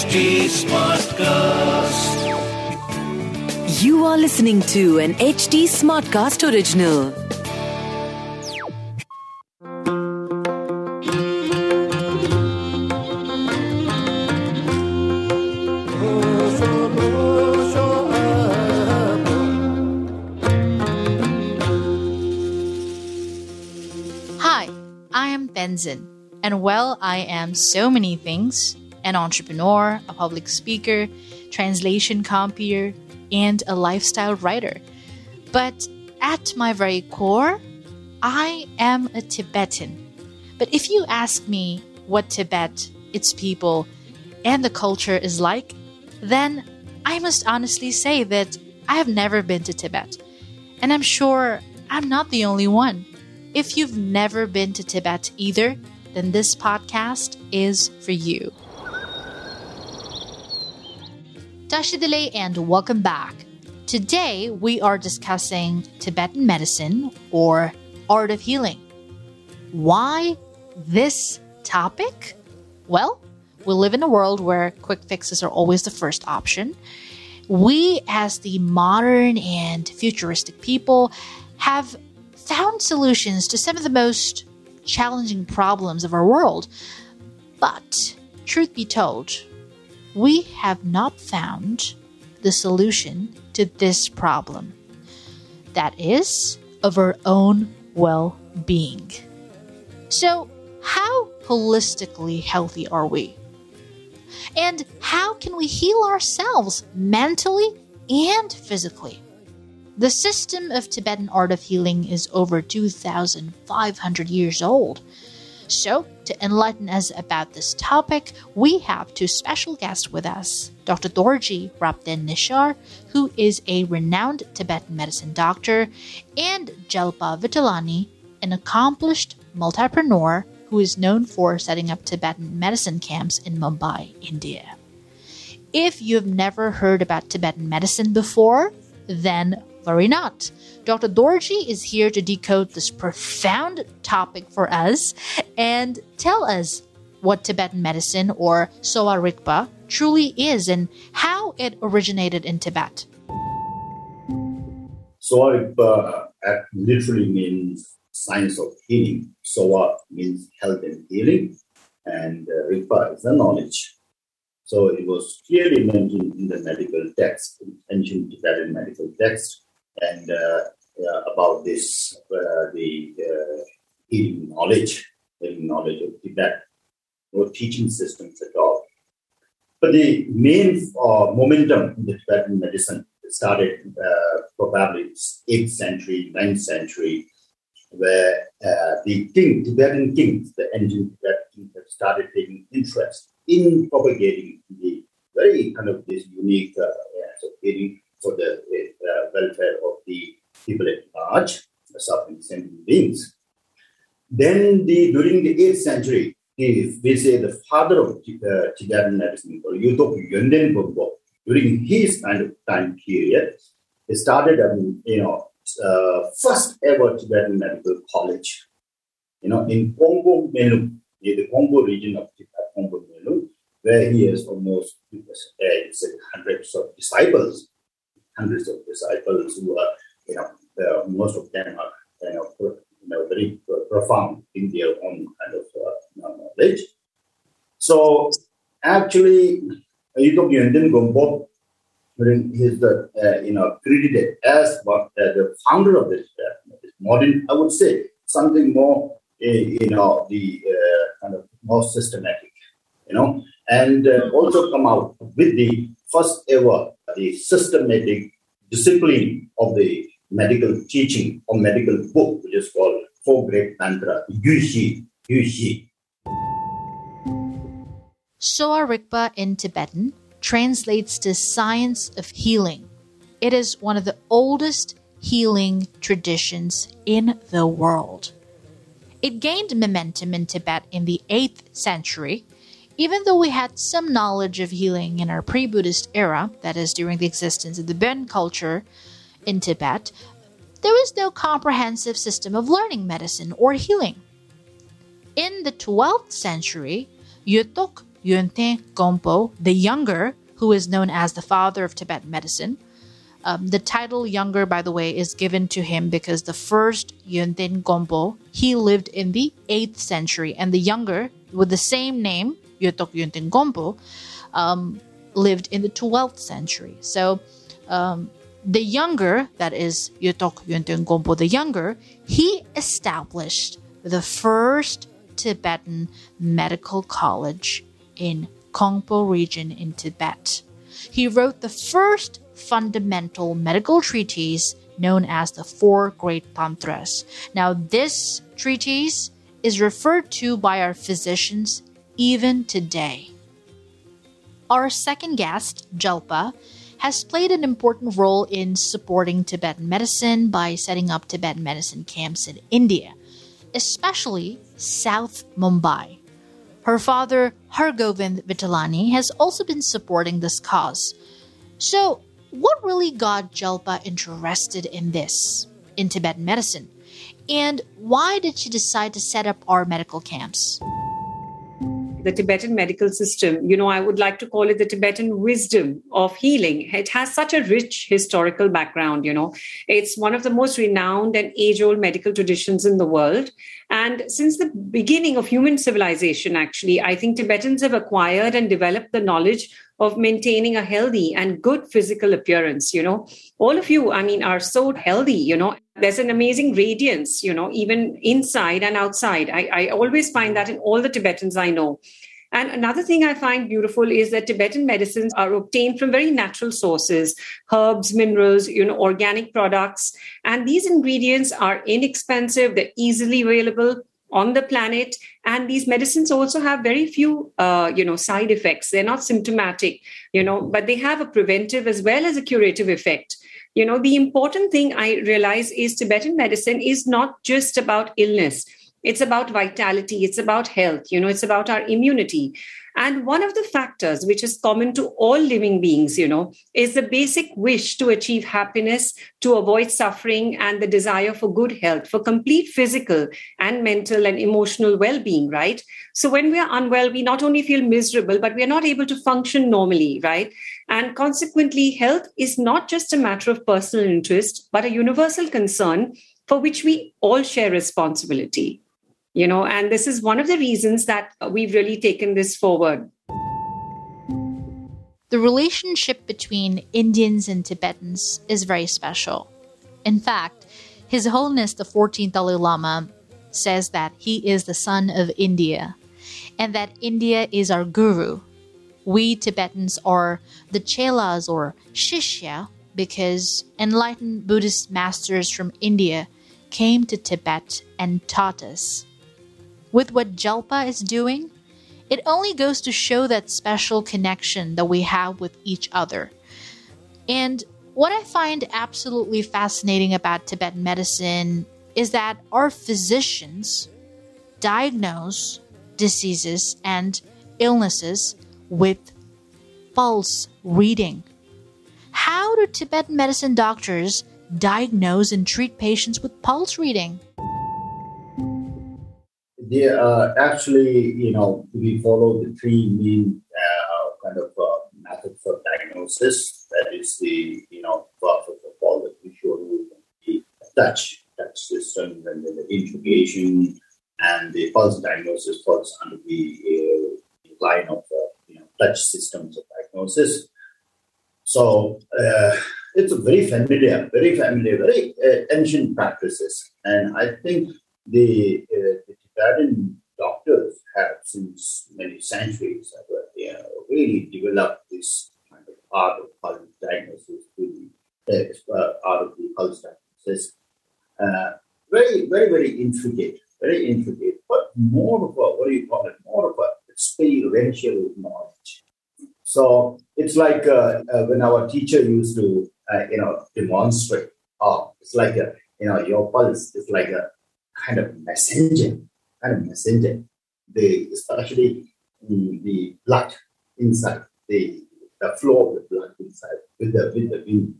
HT Smartcast. You are listening to an HT Smartcast original. Hi, I am Tenzin, and well, I am so many things an entrepreneur, a public speaker, translation compier, and a lifestyle writer. But at my very core, I am a Tibetan. But if you ask me what Tibet, its people, and the culture is like, then I must honestly say that I have never been to Tibet. And I'm sure I'm not the only one. If you've never been to Tibet either, then this podcast is for you. Tashi Delek and welcome back. Today we are discussing Tibetan medicine or art of healing. Why this topic? Well, we live in a world where quick fixes are always the first option. We, as the modern and futuristic people, have found solutions to some of the most challenging problems of our world. But, truth be told, we have not found the solution to this problem. That is, of our own well being. So, how holistically healthy are we? And how can we heal ourselves mentally and physically? The system of Tibetan art of healing is over 2,500 years old. So, to enlighten us about this topic, we have two special guests with us Dr. Dorjee Rapten Neshar, who is a renowned Tibetan medicine doctor, and Jalpa Vithalani, an accomplished multipreneur who is known for setting up Tibetan medicine camps in Mumbai, India. If you've never heard about Tibetan medicine before, then worry not. Dr. Dorjee is here to decode this profound topic for us and tell us what Tibetan medicine or Sowa Rigpa truly is and how it originated in Tibet. Sowa Rigpa literally means science of healing. Sowa means health and healing, and uh, Rigpa is the knowledge. So it was clearly mentioned in the medical text, ancient Tibetan medical text, and uh, about this, uh, the uh, healing knowledge, healing knowledge of Tibet, no teaching systems at all. But the main uh, momentum in the Tibetan medicine started probably 8th century, 9th century, where uh, the king, Tibetan kings, the ancient Tibetan kings, have started taking interest in propagating the very kind of this unique uh, healing for the uh, welfare of the people at large, the suffering sentient beings. Then the during the 8th century, the, we say the father of uh, Tibetan medicine, or Yutok Yönten Gompo, during his kind of time period, he started, you know, uh, first ever Tibetan medical college, you know, in Kongpo Melu, near the Kongpo region of Tibet, Kongpo Melu, where he has almost uh, hundreds of disciples, hundreds of disciples who are you know, uh, most of them are you know, you know very profound in their own kind of uh, knowledge. So actually, Yutok Yönten Gompo, he's the uh, you know credited as uh, the founder of this, uh, this modern, I would say, something more uh, you know the kind of more systematic, you know, and also come out with the first ever the systematic discipline of the medical teaching or medical book, which is called Four Great Tantra, Yuxi, Yuxi. Sowa Rigpa in Tibetan translates to science of healing. It is one of the oldest healing traditions in the world. It gained momentum in Tibet in the 8th century, even though we had some knowledge of healing in our pre Buddhist era, that is, during the existence of the Bon culture in Tibet, there was no comprehensive system of learning medicine or healing. In the 12th century, Yutok Yönten Gompo the Younger, who is known as the father of Tibetan medicine. Um, the title Younger, by the way, is given to him because the first Yönten Gompo, he lived in the 8th century, and the Younger, with the same name, Yutok Yönten Gompo, um, lived in the 12th century. So um, the Younger, that is Yutok Yönten Gompo the Younger, he established the first Tibetan medical college in Kongpo region in Tibet. He wrote the first fundamental medical treatise known as the Four Great Tantras. Now, this treatise is referred to by our physicians even today. Our second guest, Jalpa, has played an important role in supporting Tibetan medicine by setting up Tibetan medicine camps in India, especially South Mumbai. Her father, Hargovind Vithalani, has also been supporting this cause. So, what really got Jalpa interested in this, in Tibetan medicine? And why did she decide to set up our medical camps? The Tibetan medical system, you know, I would like to call it the Tibetan wisdom of healing. It has such a rich historical background, you know. It's one of the most renowned and age old medical traditions in the world. And since the beginning of human civilization, actually, I think Tibetans have acquired and developed the knowledge of maintaining a healthy and good physical appearance. You know, all of you, I mean, are so healthy, you know, there's an amazing radiance, you know, even inside and outside. I, I always find that in all the Tibetans I know. And another thing I find beautiful is that Tibetan medicines are obtained from very natural sources, herbs, minerals, you know, organic products. And these ingredients are inexpensive, they're easily available on the planet. And these medicines also have very few uh, you know side effects. They're not symptomatic you know but they have a preventive as well as a curative effect. You know the important thing i realize is tibetan medicine is not just about illness it's about vitality. It's about health. You know it's about our immunity. And one of the factors which is common to all living beings you know is the basic wish to achieve happiness to avoid suffering and the desire for good health for complete physical and mental and emotional well-being right? So when we are unwell we not only feel miserable but we are not able to function normally right? And consequently health is not just a matter of personal interest but a universal concern for which we all share responsibility you know and this is one of the reasons that we've really taken this forward the relationship between Indians and Tibetans is very special. In fact, His Holiness the 14th Dalai Lama says that he is the son of India and that India is our guru. We Tibetans are the chelas or shishya because enlightened Buddhist masters from India came to Tibet and taught us with what Jalpa is doing, it only goes to show that special connection that we have with each other. And what I find absolutely fascinating about Tibetan medicine is that our physicians diagnose diseases and illnesses with pulse reading. How do Tibetan medicine doctors diagnose and treat patients with pulse reading? They uh, actually, you know, we follow the three main uh, kind of uh, methods of diagnosis. That is the, you know, first of all, the visual, the touch, touch system, and then the intrugation, and the pulse diagnosis falls under the uh, line of, uh, you know, touch systems of diagnosis. So uh, it's a very familiar, very familiar, very ancient practices, and I think the Tibetan doctors have since many centuries have you know, really developed this kind of art of pulse diagnosis to the uh, art of the pulse diagnosis. Uh, very, very, very intricate, very intricate, but more of a, what do you call it, more of a experiential knowledge. So it's like uh, uh, when our teacher used to, uh, you know, demonstrate. Oh, it's like a, you know, your pulse is like a kind of messenger kind of messenger. The especially the, the blood inside the the flow of the blood inside with the with the wind.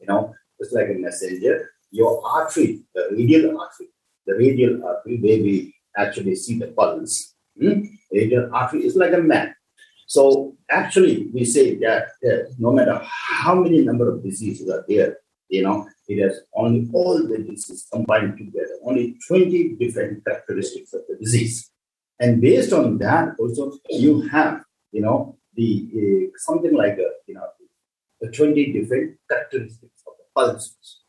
You know, it's like a messenger. Your artery, the radial artery, the radial artery where we actually see the pulse. Hmm? Radial artery is like a map. So actually, we say that, that no matter how many number of diseases are there, you know, it has only all the diseases combined together, only 20 different characteristics of the disease. And based on that, also you have, you know, the uh, something like a, you know, the 20 different characteristics of the pulses.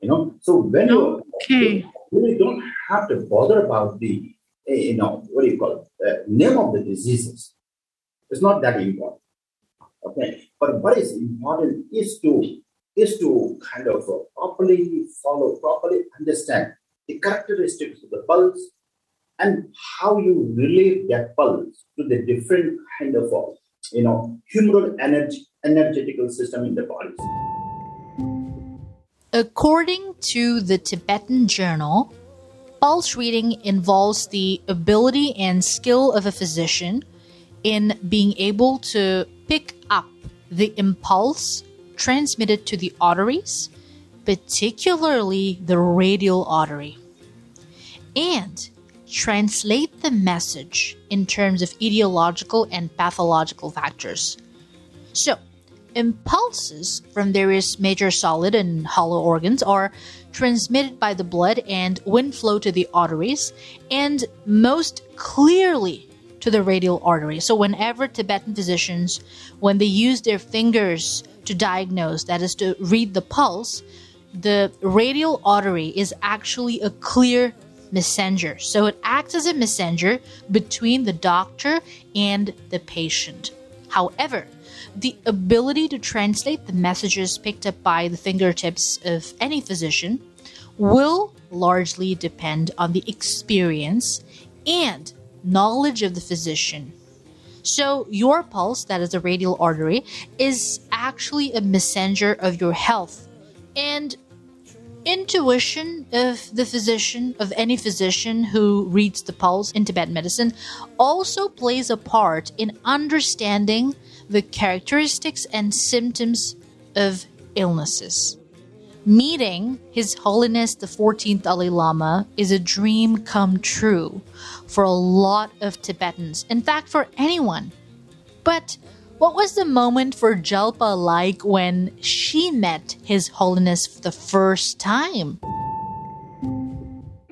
You know, so when you okay. really don't have to bother about the, uh, you know, what do you call it, uh, name of the diseases. It's not that important. Okay, but what is important is to is to kind of uh, properly follow, properly understand the characteristics of the pulse and how you relate that pulse to the different kind of, uh, you know, humoral energy, energetical system in the body. According to the Tibetan Journal, pulse reading involves the ability and skill of a physician in being able to pick up the impulse transmitted to the arteries, particularly the radial artery, and translate the message in terms of etiological and pathological factors. So, impulses from various major solid and hollow organs are transmitted by the blood and wind flow to the arteries, and most clearly to the radial artery. So, whenever Tibetan physicians, when they use their fingers to diagnose, that is to read the pulse, the radial artery is actually a clear messenger. So, it acts as a messenger between the doctor and the patient. However, the ability to translate the messages picked up by the fingertips of any physician will largely depend on the experience and knowledge of the physician. So, your pulse, that is the radial artery, is actually a messenger of your health. And intuition of the physician, of any physician who reads the pulse in Tibetan medicine, also plays a part in understanding the characteristics and symptoms of illnesses. Meeting His Holiness the 14th Dalai Lama is a dream come true for a lot of Tibetans, in fact, for anyone. But what was the moment for Jalpa like when she met His Holiness for the first time?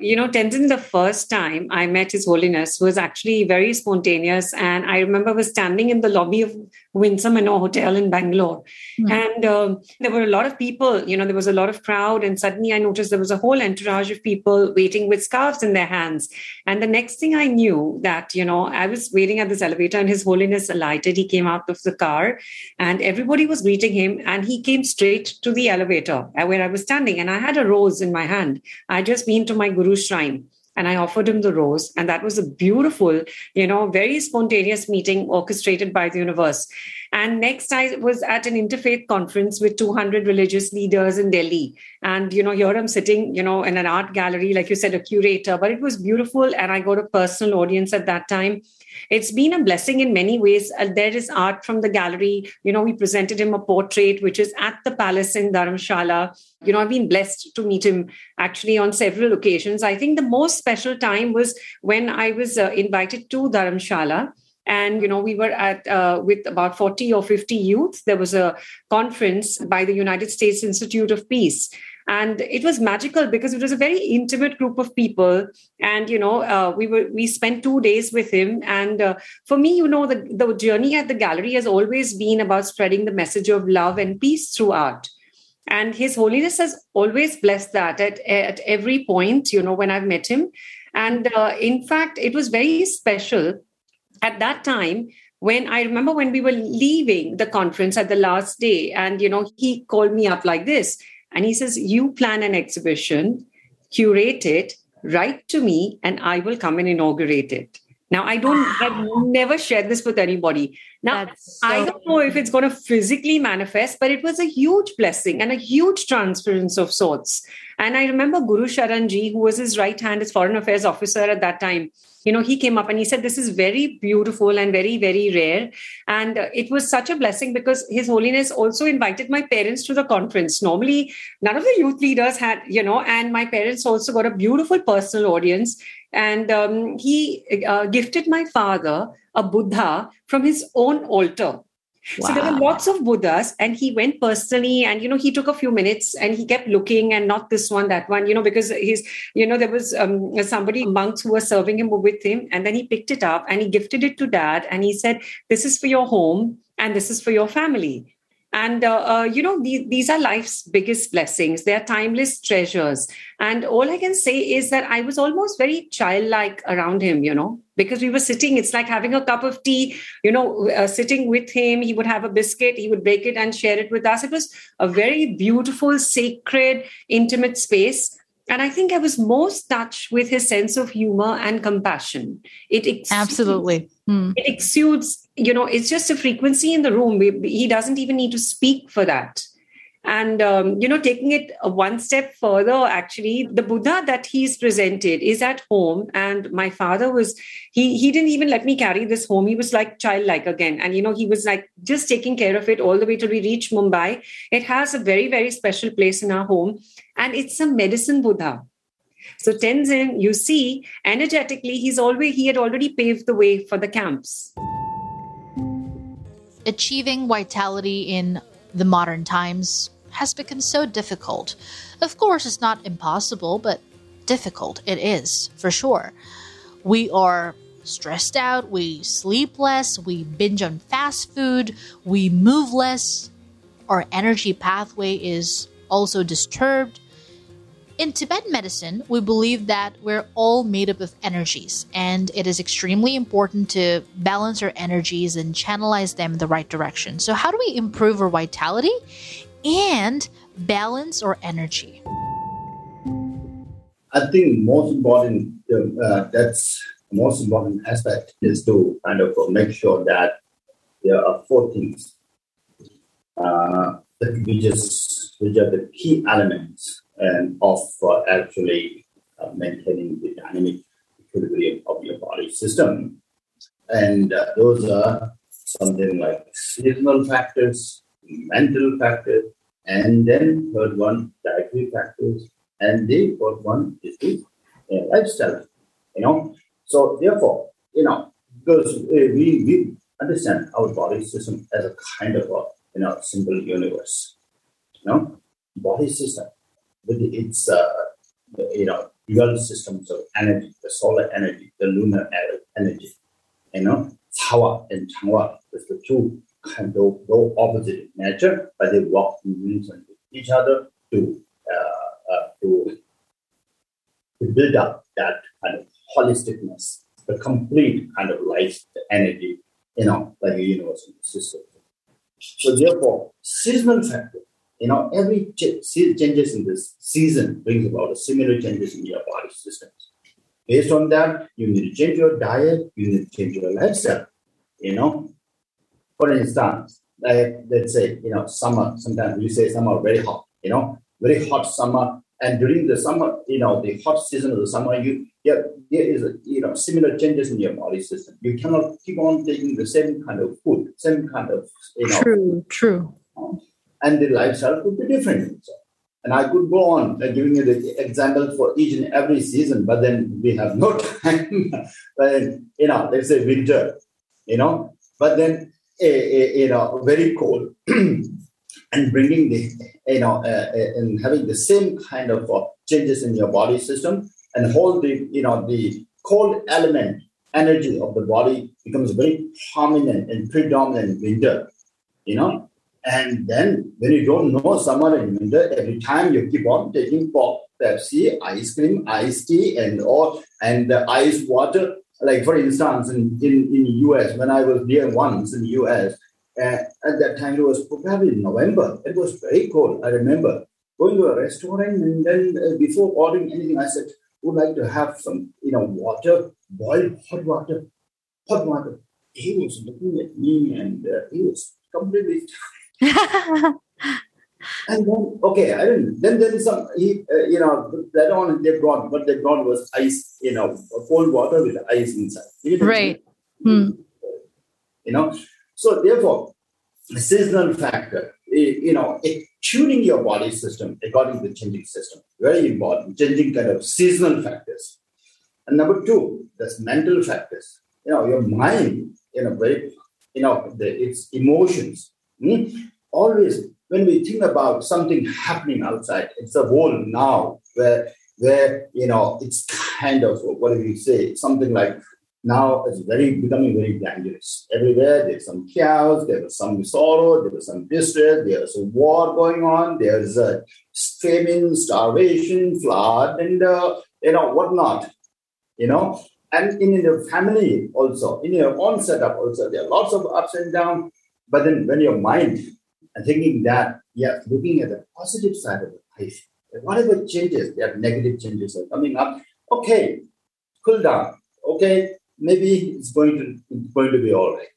You know, Tenzin, the first time I met His Holiness was actually very spontaneous. And I remember I was standing in the lobby of Windsor Manor Hotel in Bangalore. Mm. And um, there were a lot of people, you know, there was a lot of crowd. And suddenly I noticed there was a whole entourage of people waiting with scarves in their hands. And the next thing I knew that, you know, I was waiting at this elevator and His Holiness alighted. He came out of the car and everybody was greeting him. And he came straight to the elevator where I was standing. And I had a rose in my hand. I just been to my Guru's shrine and I offered him the rose. And that was a beautiful, you know, very spontaneous meeting orchestrated by the universe. And next, I was at an interfaith conference with 200 religious leaders in Delhi. And, you know, here I'm sitting, you know, in an art gallery, like you said, a curator, but it was beautiful. And I got a personal audience at that time. It's been a blessing in many ways. Uh, there is art from the gallery. You know, we presented him a portrait, which is at the palace in Dharamshala. You know, I've been blessed to meet him actually on several occasions. I think the most special time was when I was uh, invited to Dharamshala and you know we were at uh, with about 40 or 50 youth there was a conference by the united states institute of peace and it was magical because it was a very intimate group of people. And you know uh, we were we spent two days with him. And uh, for me you know the, the journey at the gallery has always been about spreading the message of love and peace through art. And his holiness has always blessed that at, at every point you know when i've met him. And uh, in fact it was very special at that time when i remember when we were leaving the conference at the last day. And you know he called me up like this and he says you plan an exhibition curate it write to me and i will come and inaugurate it. Now i don't i've never shared this with anybody now so i don't know if it's going to physically manifest but it was a huge blessing and a huge transference of sorts. And i remember guru sharanji who was his right hand his foreign affairs officer at that time you know he came up and he said this is very beautiful and very very rare. And uh, it was such a blessing because his holiness also invited my parents to the conference. Normally none of the youth leaders had you know and my parents also got a beautiful personal audience. And um, he uh, gifted my father a Buddha from his own altar. Wow. So there were lots of Buddhas, and he went personally, and you know, he took a few minutes and he kept looking, and not this one, that one, you know, because he's, you know, there was um, somebody monks who were serving him with him, and then he picked it up and he gifted it to dad, and he said, "This is for your home, and this is for your family." And, uh, uh, you know, the, these are life's biggest blessings. They are timeless treasures. And all I can say is that I was almost very childlike around him, you know, because we were sitting, it's like having a cup of tea, you know, uh, sitting with him. He would have a biscuit, he would break it and share it with us. It was a very beautiful, sacred, intimate space. And I think I was most touched with his sense of humor and compassion. It absolutely hmm. it exudes you know it's just a frequency in the room. He doesn't even need to speak for that. And um, you know taking it one step further actually the buddha that he's presented is at home. And my father was he he didn't even let me carry this home. He was like childlike again. And you know he was like just taking care of it all the way till we reach mumbai. It has a very very special place in our home. And it's a medicine buddha. So tenzin you see energetically he's always he had already paved the way for the camps achieving vitality in the modern times has become so difficult. Of course, it's not impossible, but difficult it is, for sure. We are stressed out, we sleep less, we binge on fast food, we move less, our energy pathway is also disturbed, in Tibetan medicine, we believe that we're all made up of energies, and it is extremely important to balance our energies and channelize them in the right direction. So, how do we improve our vitality and balance our energy? I think most important uh, that's most important aspect is to kind of make sure that there are four things uh, that we just which are the key elements and of uh, actually uh, maintaining the dynamic equilibrium of your body system. And uh, those are something like seasonal factors, mental factors, and then third one, dietary factors, and the fourth one is the uh, lifestyle. You know, so therefore, you know, because uh, we we understand our body system as a kind of a you know simple universe. You know, body system with its uh, you know dual systems of energy, the solar energy, the lunar energy, you know, Cawa and Changwa is the two kind of no opposite nature, but they work in unison with each other to uh, uh, to to build up that kind of holisticness, the complete kind of life, the energy, you know, like a universal system. So therefore, seasonal factor you know, every ch- changes in this season brings about a similar changes in your body systems. Based on that, you need to change your diet, you need to change your lifestyle. You know, for instance, like, let's say, you know, summer, sometimes we say summer very hot, you know, very hot summer. And during the summer, you know, the hot season of the summer, you yeah, there is a, you know similar changes in your body system. You cannot keep on taking the same kind of food, same kind of you know. True, true um, and the lifestyle could be different. And I could go on uh, giving you the example for each and every season, but then we have no time. but you know, let's say winter, you know, but then a, a, you know very cold, and bringing the you know uh, uh, and having the same kind of changes in your body system, and hold the you know the cold element energy of the body becomes very prominent and predominant in winter, you know, and then when you don't know someone, winter, every time you keep on taking pop, Pepsi, ice cream, iced tea, and all and the ice water. Like for instance, in, in, in US, when I was there once in the US, uh, at that time it was probably November. It was very cold. I remember going to a restaurant and then uh, before ordering anything, I said, would like to have some, you know, water, boiled hot water, hot water. He was looking at me and uh, he was completely and then, okay, I didn't. Then there is some, he, uh, you know, that on they brought, what they brought was ice, you know, cold water with ice inside. Right. Hmm. You know, so therefore, the seasonal factor, you know, tuning your body system according to the changing system, very important, changing kind of seasonal factors. And number two, there's mental factors. You know, your mind, you know, very, you know, the, its emotions. Hmm? Always, when we think about something happening outside, it's a world now where, where you know, it's kind of what do you say? Something like now it's very becoming very dangerous. Everywhere there's some chaos, there's some sorrow, there's some distress, there's a war going on, there's a famine, starvation, flood, and uh, you know whatnot. You know, and in your family also, in your own setup also, there are lots of ups and downs. But then when your mind and thinking that, yeah, looking at the positive side of life, whatever changes, there are negative changes are coming up. Okay, cool down. Okay, maybe it's going to it's going to be all right.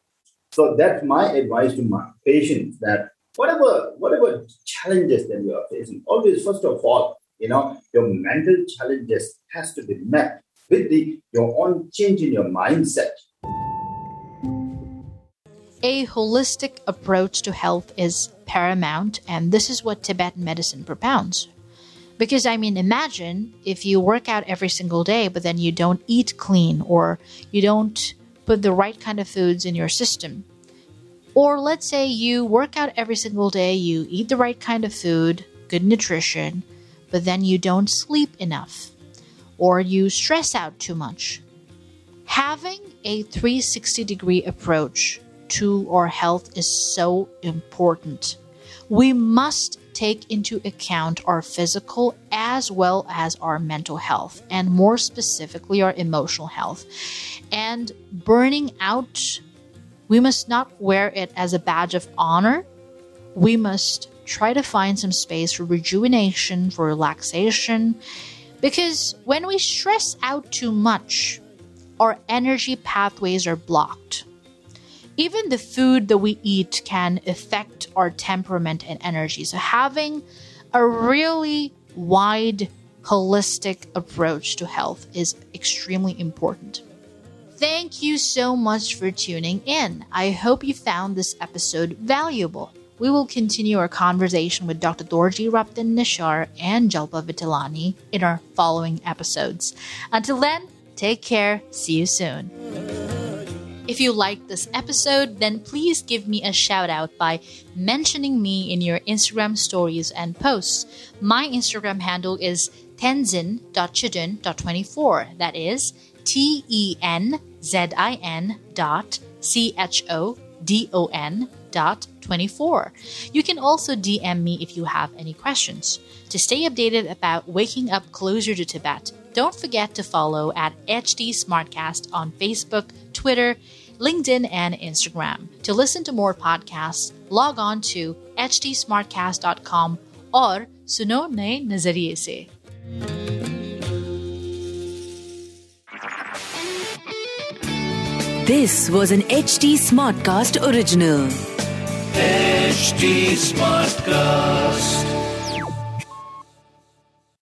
So that's my advice to my patients that whatever whatever challenges that you are facing, always first of all, you know, your mental challenges has to be met with the your own change in your mindset. A holistic approach to health is paramount, and this is what Tibetan medicine propounds. Because, I mean, imagine if you work out every single day, but then you don't eat clean or you don't put the right kind of foods in your system. Or let's say you work out every single day, you eat the right kind of food, good nutrition, but then you don't sleep enough or you stress out too much. Having a 360 degree approach to our health is so important. We must take into account our physical as well as our mental health, and more specifically, our emotional health. And burning out, we must not wear it as a badge of honor. We must try to find some space for rejuvenation, for relaxation, because when we stress out too much, our energy pathways are blocked. Even the food that we eat can affect our temperament and energy. So, having a really wide, holistic approach to health is extremely important. Thank you so much for tuning in. I hope you found this episode valuable. We will continue our conversation with Dr. Dorjee Rapten Neshar and Jalpa Vithalani in our following episodes. Until then, take care. See you soon. If you liked this episode, then please give me a shout out by mentioning me in your Instagram stories and posts. My Instagram handle is tenzin.chodon.24. That is T E N Z I N dot C H O D O N dot 24. You can also DM me if you have any questions. To stay updated about waking up closer to Tibet, don't forget to follow at HT Smartcast on Facebook, Twitter, LinkedIn, and Instagram. To listen to more podcasts, log on to htsmartcast.com or suno naye nazariye se. This was an HT Smartcast original. HT Smartcast.